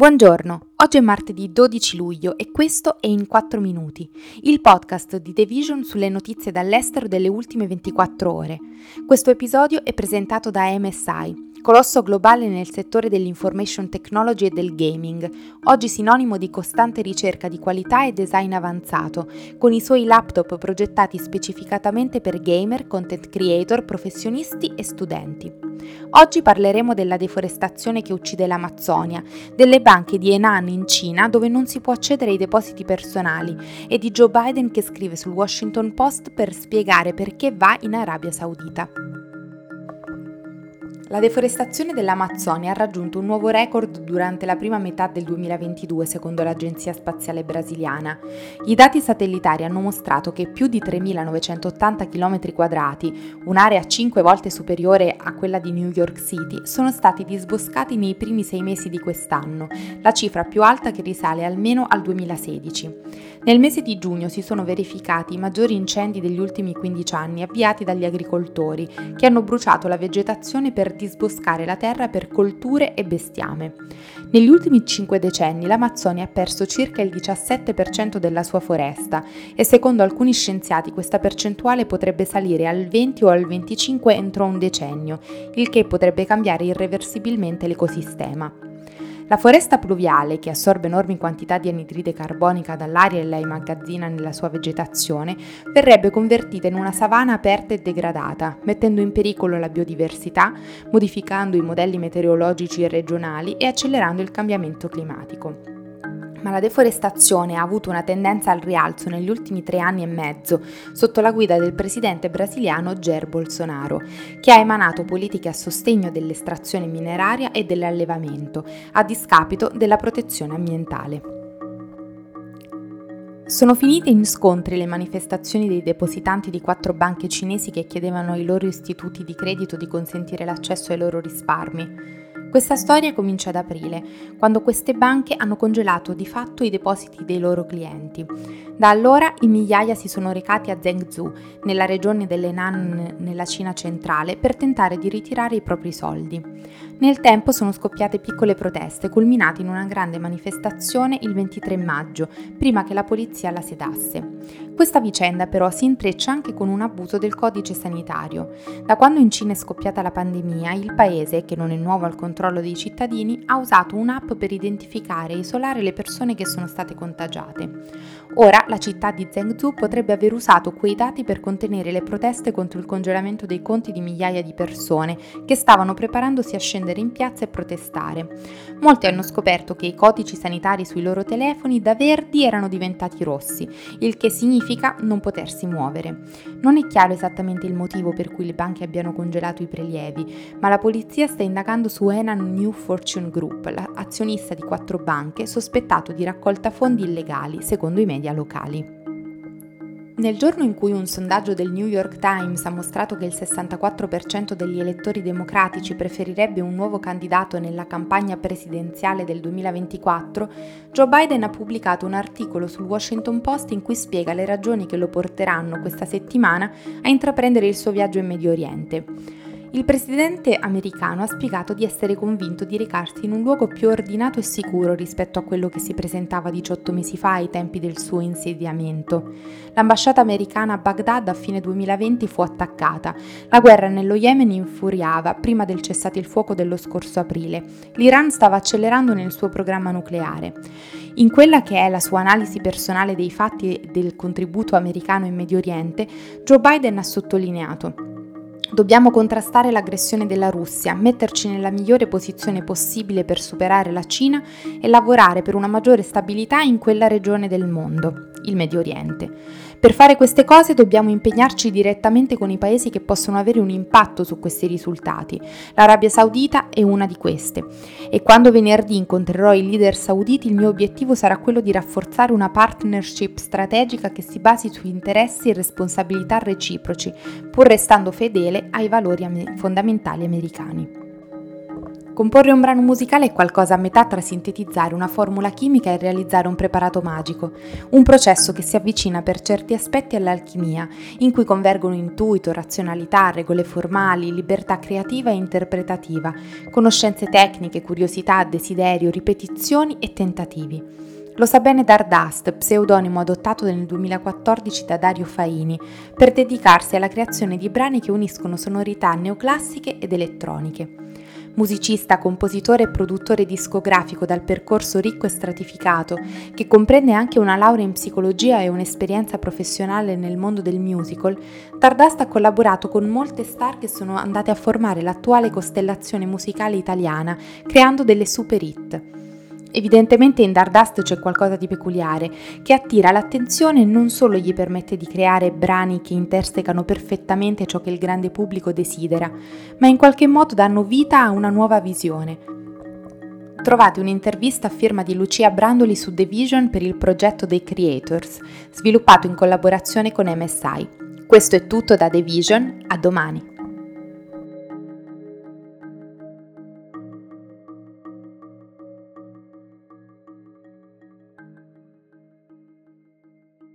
Buongiorno, oggi è martedì 12 luglio e questo è In 4 Minuti, il podcast di The Vision sulle notizie dall'estero delle ultime 24 ore. Questo episodio è presentato da MSI, colosso globale nel settore dell'information technology e del gaming, oggi sinonimo di costante ricerca di qualità e design avanzato, con i suoi laptop progettati specificatamente per gamer, content creator, professionisti e studenti. Oggi parleremo della deforestazione che uccide l'Amazzonia, delle banche di Henan in Cina dove non si può accedere ai depositi personali e di Joe Biden che scrive sul Washington Post per spiegare perché va in Arabia Saudita. La deforestazione dell'Amazzonia ha raggiunto un nuovo record durante la prima metà del 2022, secondo l'Agenzia Spaziale Brasiliana. I dati satellitari hanno mostrato che più di 3.980 km quadrati, un'area 5 volte superiore a quella di New York City, sono stati disboscati nei primi sei mesi di quest'anno, la cifra più alta che risale almeno al 2016. Nel mese di giugno si sono verificati i maggiori incendi degli ultimi 15 anni avviati dagli agricoltori, che hanno bruciato la vegetazione per disboscare la terra per colture e bestiame. Negli ultimi cinque decenni l'Amazzonia ha perso circa il 17% della sua foresta e secondo alcuni scienziati questa percentuale potrebbe salire al 20 o al 25 entro un decennio, il che potrebbe cambiare irreversibilmente l'ecosistema. La foresta pluviale, che assorbe enormi quantità di anidride carbonica dall'aria e la immagazzina nella sua vegetazione, verrebbe convertita in una savana aperta e degradata, mettendo in pericolo la biodiversità, modificando i modelli meteorologici regionali e accelerando il cambiamento climatico ma la deforestazione ha avuto una tendenza al rialzo negli ultimi tre anni e mezzo sotto la guida del presidente brasiliano Jair Bolsonaro, che ha emanato politiche a sostegno dell'estrazione mineraria e dell'allevamento, a discapito della protezione ambientale. Sono finite in scontri le manifestazioni dei depositanti di quattro banche cinesi che chiedevano ai loro istituti di credito di consentire l'accesso ai loro risparmi. Questa storia comincia ad aprile, quando queste banche hanno congelato di fatto i depositi dei loro clienti. Da allora in migliaia si sono recati a Zhengzhou, nella regione dell'Henan nella Cina centrale, per tentare di ritirare i propri soldi. Nel tempo sono scoppiate piccole proteste, culminate in una grande manifestazione il 23 maggio, prima che la polizia la sedasse. Questa vicenda però si intreccia anche con un abuso del codice sanitario. Da quando in Cina è scoppiata la pandemia, il paese, che non è nuovo al controllo dei cittadini, ha usato un'app per identificare e isolare le persone che sono state contagiate. Ora la città di Zhengzhou potrebbe aver usato quei dati per contenere le proteste contro il congelamento dei conti di migliaia di persone che stavano preparandosi a scendere in piazza e protestare. Molti hanno scoperto che i codici sanitari sui loro telefoni da verdi erano diventati rossi, il che significa non potersi muovere. Non è chiaro esattamente il motivo per cui le banche abbiano congelato i prelievi, ma la polizia sta indagando su Enan New Fortune Group, l'azionista di quattro banche sospettato di raccolta fondi illegali, secondo i media locali. Nel giorno in cui un sondaggio del New York Times ha mostrato che il 64% degli elettori democratici preferirebbe un nuovo candidato nella campagna presidenziale del 2024, Joe Biden ha pubblicato un articolo sul Washington Post in cui spiega le ragioni che lo porteranno questa settimana a intraprendere il suo viaggio in Medio Oriente. Il presidente americano ha spiegato di essere convinto di recarsi in un luogo più ordinato e sicuro rispetto a quello che si presentava 18 mesi fa ai tempi del suo insediamento. L'ambasciata americana a Baghdad a fine 2020 fu attaccata. La guerra nello Yemen infuriava prima del cessate il fuoco dello scorso aprile. L'Iran stava accelerando nel suo programma nucleare. In quella che è la sua analisi personale dei fatti e del contributo americano in Medio Oriente, Joe Biden ha sottolineato Dobbiamo contrastare l'aggressione della Russia, metterci nella migliore posizione possibile per superare la Cina e lavorare per una maggiore stabilità in quella regione del mondo, il Medio Oriente. Per fare queste cose dobbiamo impegnarci direttamente con i paesi che possono avere un impatto su questi risultati. L'Arabia Saudita è una di queste. E quando venerdì incontrerò i leader sauditi il mio obiettivo sarà quello di rafforzare una partnership strategica che si basi su interessi e responsabilità reciproci, pur restando fedele ai valori fondamentali americani. Comporre un brano musicale è qualcosa a metà tra sintetizzare una formula chimica e realizzare un preparato magico, un processo che si avvicina per certi aspetti all'alchimia, in cui convergono intuito, razionalità, regole formali, libertà creativa e interpretativa, conoscenze tecniche, curiosità, desiderio, ripetizioni e tentativi. Lo sa bene Dardust, pseudonimo adottato nel 2014 da Dario Faini, per dedicarsi alla creazione di brani che uniscono sonorità neoclassiche ed elettroniche. Musicista, compositore e produttore discografico dal percorso ricco e stratificato, che comprende anche una laurea in psicologia e un'esperienza professionale nel mondo del musical, Tardast ha collaborato con molte star che sono andate a formare l'attuale costellazione musicale italiana, creando delle super hit. Evidentemente in Dardust c'è qualcosa di peculiare, che attira l'attenzione e non solo gli permette di creare brani che intersecano perfettamente ciò che il grande pubblico desidera, ma in qualche modo danno vita a una nuova visione. Trovate un'intervista a firma di Lucia Brandoli su The Vision per il progetto dei Creators, sviluppato in collaborazione con MSI. Questo è tutto da The Vision, a domani.